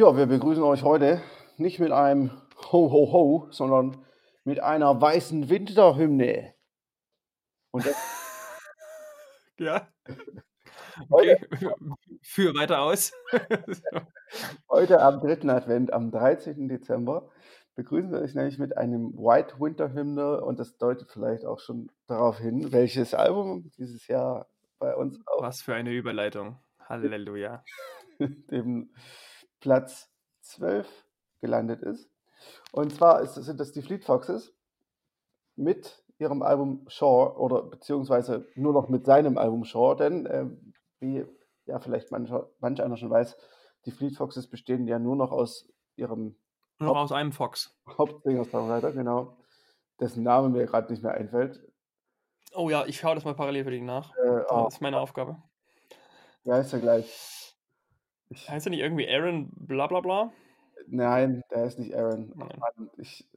Ja, wir begrüßen euch heute nicht mit einem Ho Ho Ho, sondern mit einer weißen Winterhymne. Und das Ja. heute, Okay, führe weiter aus. heute am dritten Advent, am 13. Dezember, begrüßen wir euch nämlich mit einem White Winter Hymne und das deutet vielleicht auch schon darauf hin, welches Album dieses Jahr bei uns auf Was für eine Überleitung. Halleluja. dem Platz 12 gelandet ist. Und zwar ist, sind das die Fleet Foxes mit ihrem Album Shore oder beziehungsweise nur noch mit seinem Album Shore, denn ähm, wie ja vielleicht mancher, manch einer schon weiß, die Fleet Foxes bestehen ja nur noch aus ihrem Nur noch aus einem Fox. Hauptsänger-Songwriter, genau, dessen Name mir gerade nicht mehr einfällt. Oh ja, ich schaue das mal parallel für dich nach. Äh, oh, Das ist meine Aufgabe. wie heißt er gleich? Ich, Heißt er nicht irgendwie Aaron bla bla bla? nein, der ist nicht Aaron. Mann, ich,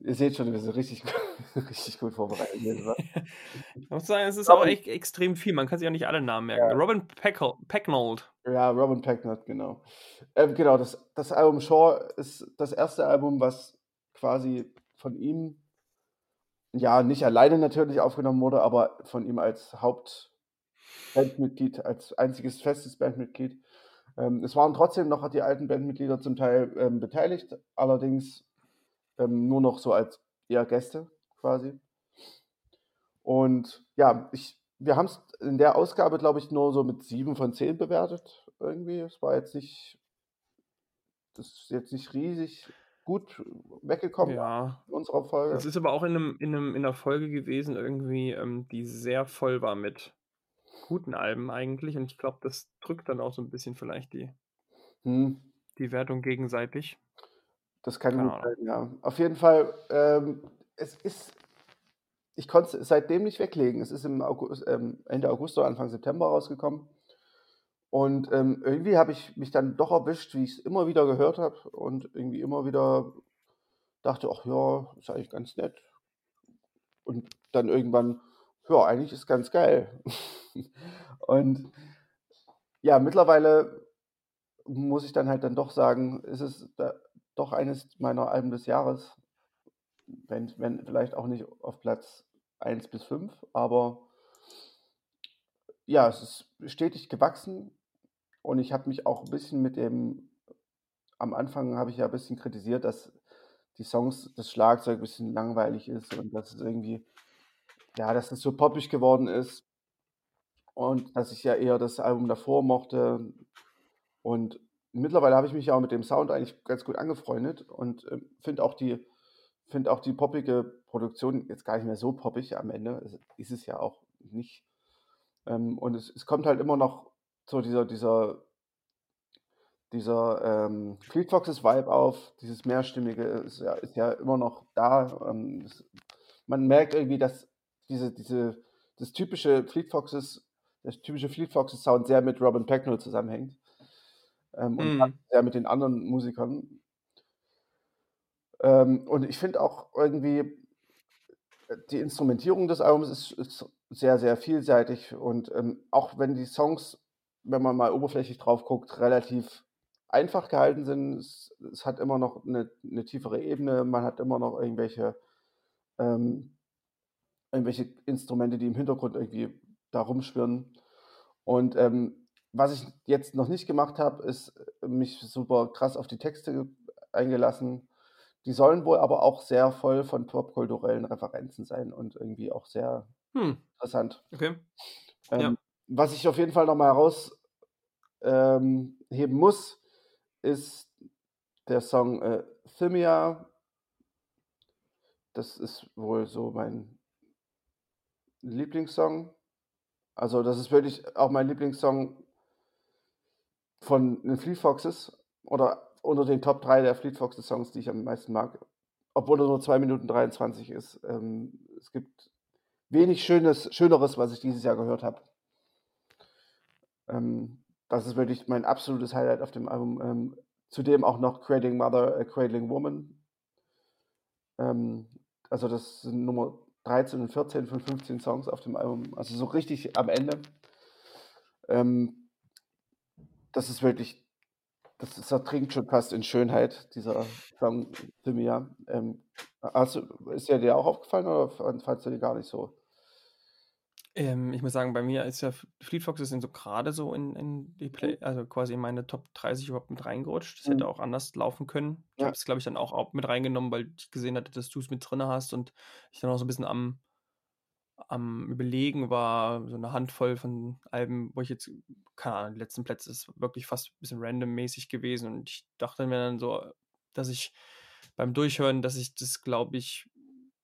ihr seht schon, wir sind richtig, richtig gut vorbereitet. Ich muss sagen, es ist auch Robin, echt extrem viel. Man kann sich auch nicht alle Namen merken. ja, Robin Peckl Pecknold. ja, Robin Pecknott, genau. Ähm, genau, das, das Album Shore ist das erste Album, was quasi von ihm, ja, nicht alleine natürlich aufgenommen wurde, aber von ihm als Hauptbandmitglied, als einziges festes Bandmitglied. Ähm, es waren trotzdem noch die alten Bandmitglieder zum Teil ähm, beteiligt, allerdings ähm, nur noch so als eher Gäste quasi. Und ja, ich, wir haben es in der Ausgabe, glaube ich, nur so mit sieben von zehn bewertet irgendwie. Es war jetzt nicht, das ist jetzt nicht riesig gut weggekommen Ja. in unserer Es Folge. ist aber auch in, einem, in, einem, in einer Folge gewesen, irgendwie, ähm, die sehr voll war mit guten Alben eigentlich. Und ich glaube, das drückt dann auch so ein bisschen vielleicht die, Hm, die Wertung gegenseitig. das kann Keine gut Ahnung. sein, ja. Auf jeden Fall, ähm, es ist, ich konnte es seitdem nicht weglegen. Es ist im August, ähm, Ende August oder Anfang September rausgekommen. Und ähm, irgendwie habe ich mich dann doch erwischt, wie ich es immer wieder gehört habe und irgendwie immer wieder dachte, ach ja, ist eigentlich ganz nett. Und dann irgendwann, ja, eigentlich ist ganz geil. Und ja, mittlerweile muss ich dann halt dann doch sagen, ist es da doch eines meiner Alben des Jahres. Wenn, wenn vielleicht auch nicht auf Platz 1 bis 5, aber ja, es ist stetig gewachsen und ich habe mich auch ein bisschen mit dem, am Anfang habe ich ja ein bisschen kritisiert, dass die Songs, das Schlagzeug ein bisschen langweilig ist und dass es irgendwie, ja, dass es so poppig geworden ist und dass ich ja eher das Album davor mochte. Und mittlerweile habe ich mich ja auch mit dem Sound eigentlich ganz gut angefreundet und ähm, finde auch die, auch die poppige Produktion jetzt gar nicht mehr so poppig am Ende. Ist es ja auch nicht. Ähm, und es, es kommt halt immer noch so dieser, dieser, dieser ähm, Fleet Foxes Vibe auf, dieses mehrstimmige ist ja, ist ja immer noch da. Ähm, es, man merkt irgendwie, dass diese, diese, das typische Fleet Foxes, der typische Fleet Foxes Sound sehr mit Robin Pecknold zusammenhängt ähm, und Hm. sehr mit den anderen Musikern. Ähm, und ich finde auch irgendwie, äh, die Instrumentierung des Albums ist, ist sehr, sehr vielseitig und ähm, auch wenn die Songs, wenn man mal oberflächlich drauf guckt, relativ einfach gehalten sind, es, es hat immer noch eine, eine tiefere Ebene, man hat immer noch irgendwelche, ähm, irgendwelche Instrumente, die im Hintergrund irgendwie da rumschwirren. Und ähm, was ich jetzt noch nicht gemacht habe, ist äh, mich super krass auf die Texte eingelassen. Die sollen wohl aber auch sehr voll von popkulturellen Referenzen sein und irgendwie auch sehr Hm. interessant. Okay. Ja. Ähm, was ich auf jeden Fall nochmal herausheben ähm, muss, ist der Song äh, Thymia. Das ist wohl so mein Lieblingssong. Also, das ist wirklich auch mein Lieblingssong von den Fleet Foxes oder unter den Top 3 der Fleet Foxes Songs, die ich am meisten mag. Obwohl er nur 2 Minuten 23 ist. Ähm, es gibt wenig Schönes, Schöneres, was ich dieses Jahr gehört habe. Ähm, das ist wirklich mein absolutes Highlight auf dem Album. Ähm, zudem auch noch Cradling Mother, a Cradling Woman. Also das sind Nummer 13 und 14 von 15 Songs auf dem Album. Also so richtig am Ende. Ähm, das ist wirklich das ist, das trinkt schon fast in Schönheit, dieser Song für mich. Ähm, hast ist der dir auch aufgefallen oder fandst du den gar nicht so? Ähm, ich muss sagen, bei mir ist ja Fleet Foxes sind so gerade so in, in die Play, Mhm. also quasi in meine Top 30 überhaupt mit reingerutscht. Das Mhm. hätte auch anders laufen können. Ich Ja. habe es, glaube ich, dann auch, auch mit reingenommen, weil ich gesehen hatte, dass du es mit drin hast und ich dann auch so ein bisschen am, am Überlegen war, so eine Handvoll von Alben, wo ich jetzt, keine Ahnung, die letzten Plätze ist wirklich fast ein bisschen randommäßig gewesen und ich dachte mir dann so, dass ich beim Durchhören, dass ich das, glaube ich,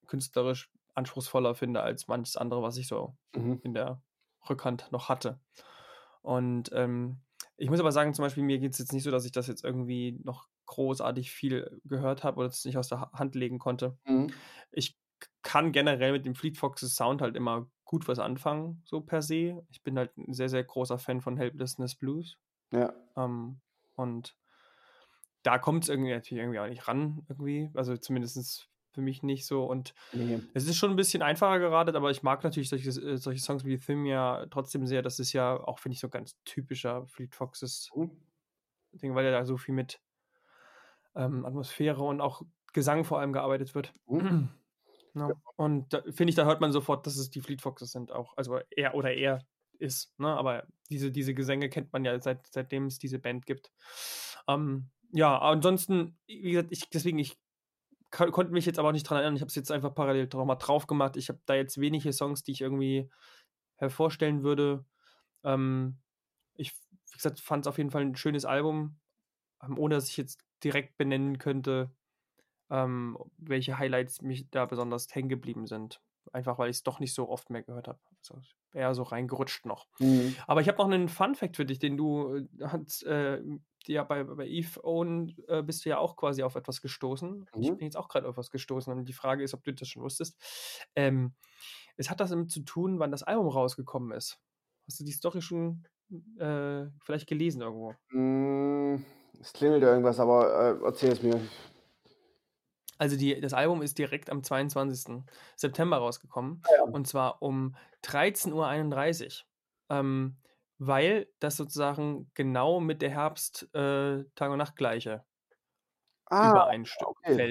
künstlerisch anspruchsvoller finde als manches andere, was ich so Mhm. in der Rückhand noch hatte. Und ähm, ich muss aber sagen, zum Beispiel, mir geht es jetzt nicht so, dass ich das jetzt irgendwie noch großartig viel gehört habe oder es nicht aus der Ha- Hand legen konnte. Mhm. Ich kann generell mit dem Fleet Foxes Sound halt immer gut was anfangen, so per se. Ich bin halt ein sehr, sehr großer Fan von Helplessness Blues. Ja. Ähm, und da kommt es irgendwie natürlich irgendwie auch nicht ran, irgendwie. Also zumindest für mich nicht so. Und Nee. es ist schon ein bisschen einfacher geratet, aber ich mag natürlich solche, äh, solche Songs wie Thim ja trotzdem sehr. Das ist ja auch, finde ich, so ganz typischer Fleet Foxes Mhm. Ding, weil ja da so viel mit ähm, Atmosphäre und auch Gesang vor allem gearbeitet wird. Mhm. Ja. Und da finde ich, da hört man sofort, dass es die Fleet Foxes sind auch. Also er oder er ist, ne? Aber diese, diese Gesänge kennt man ja seit, seitdem es diese Band gibt. Ähm, ja, ansonsten, wie gesagt, ich, deswegen, ich konnte mich jetzt aber auch nicht dran erinnern. Ich habe es jetzt einfach parallel noch mal drauf gemacht. Ich habe da jetzt wenige Songs, die ich irgendwie hervorstellen würde. Ähm, ich, wie gesagt, fand es auf jeden Fall ein schönes Album, ähm, ohne dass ich jetzt direkt benennen könnte, ähm, welche Highlights mich da besonders hängen geblieben sind. Einfach weil ich es doch nicht so oft mehr gehört habe. Also eher so reingerutscht noch. Mhm. Aber ich habe noch einen Fun-Fact für dich, den du äh, hast, äh, ja bei, bei Eve Own äh, bist du ja auch quasi auf etwas gestoßen. Ich Mhm. bin jetzt auch gerade auf etwas gestoßen und die Frage ist, ob du das schon wusstest. Ähm, es hat das damit zu tun, wann das Album rausgekommen ist. Hast du die Story schon äh, vielleicht gelesen irgendwo? Mm, Es klingelt irgendwas, aber äh, erzähl es mir. Also die, das Album ist direkt am 22. September rausgekommen. Ah ja. Und zwar um 13.31 Uhr. Ähm, weil das sozusagen genau mit der Herbst äh, Tag und Nacht gleiche Ah, übereinfällt. okay.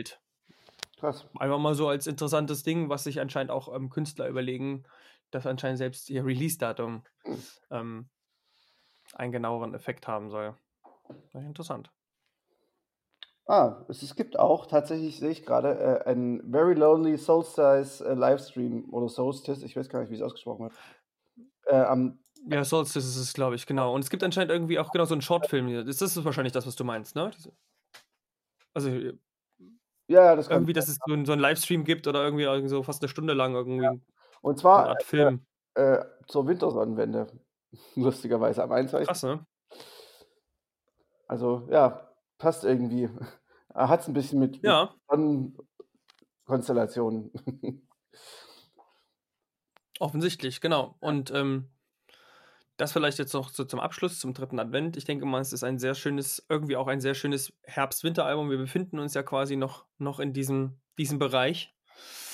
Krass. Einfach mal so als interessantes Ding, was sich anscheinend auch ähm, Künstler überlegen, dass anscheinend selbst ihr Release-Datum Hm. ähm, einen genaueren Effekt haben soll. Interessant. Ah, es, es gibt auch tatsächlich, sehe ich gerade, äh, einen Very Lonely Solstice äh, Livestream oder Solstice, ich weiß gar nicht, wie es ausgesprochen wird. Äh, am, Ja, Solstice ist es, glaube ich, genau. Und es gibt anscheinend irgendwie auch genau so einen Shortfilm. hier. Das ist wahrscheinlich das, was du meinst, ne? Also ja, ja, das kann irgendwie, dass es so, einen- so einen Livestream gibt oder irgendwie, so fast eine Stunde lang irgendwie Ja. eine Und zwar Art Film. äh, zur Wintersonnenwende, lustigerweise am 21. Krass, ne? Also ja, passt irgendwie. Er hat es ein bisschen mit, mit Ja, Sonnenkonstellationen. offensichtlich, genau. Und ähm, das vielleicht jetzt noch so zum Abschluss, zum dritten Advent. Ich denke mal, es ist ein sehr schönes, irgendwie auch ein sehr schönes Herbst-Winter-Album. Wir befinden uns ja quasi noch, noch in diesem, diesem Bereich.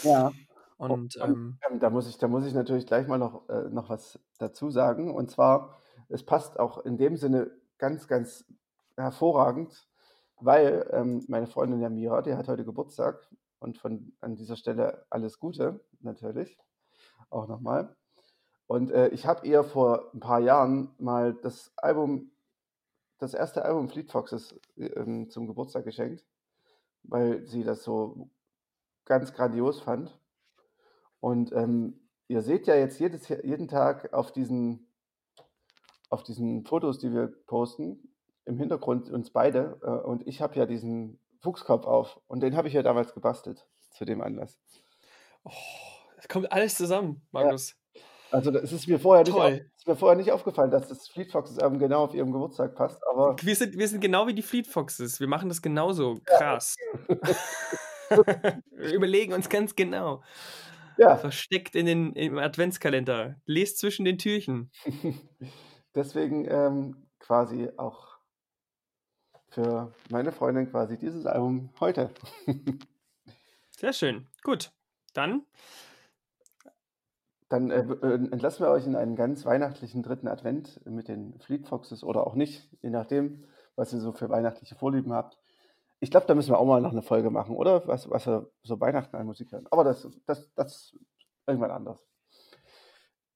Ja. Und Und, ähm, ähm, da muss ich, da muss ich natürlich gleich mal noch, äh, noch was dazu sagen. Und zwar, es passt auch in dem Sinne ganz, ganz hervorragend, weil ähm, meine Freundin Jamira, die hat heute Geburtstag und von an dieser Stelle alles Gute natürlich auch nochmal. Und äh, ich habe ihr vor ein paar Jahren mal das Album, das erste Album Fleet Foxes ähm, zum Geburtstag geschenkt, weil sie das so ganz grandios fand. Und ähm, ihr seht ja jetzt jedes, jeden Tag auf diesen, auf diesen Fotos, die wir posten, im Hintergrund uns beide. Äh, und ich habe ja diesen Fuchskopf auf. Und den habe ich ja damals gebastelt zu dem Anlass. oh, es kommt alles zusammen, Markus. Also es ist mir vorher nicht, auf, ist mir vorher nicht aufgefallen, dass das Fleet Foxes Album genau auf ihrem Geburtstag passt. Aber Wir sind, wir sind genau wie die Fleet Foxes. Wir machen das genauso. Krass. wir überlegen uns ganz genau. ja, Versteckt in den, im Adventskalender. Lest zwischen den Türchen. deswegen ähm, quasi auch für meine Freundin quasi dieses Album heute. Sehr schön. Gut. Dann, Dann äh, äh, entlassen wir euch in einen ganz weihnachtlichen dritten Advent mit den Fleet Foxes oder auch nicht, je nachdem, was ihr so für weihnachtliche Vorlieben habt. Ich glaube, da müssen wir auch mal noch eine Folge machen, oder? Was, was wir so Weihnachten an Musik hören. Aber das, das, das irgendwann anders.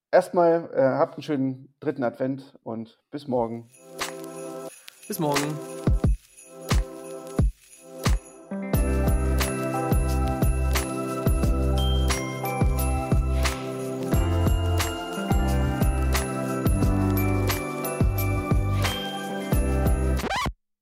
Erstmal äh, habt einen schönen dritten Advent und bis morgen. Bis morgen.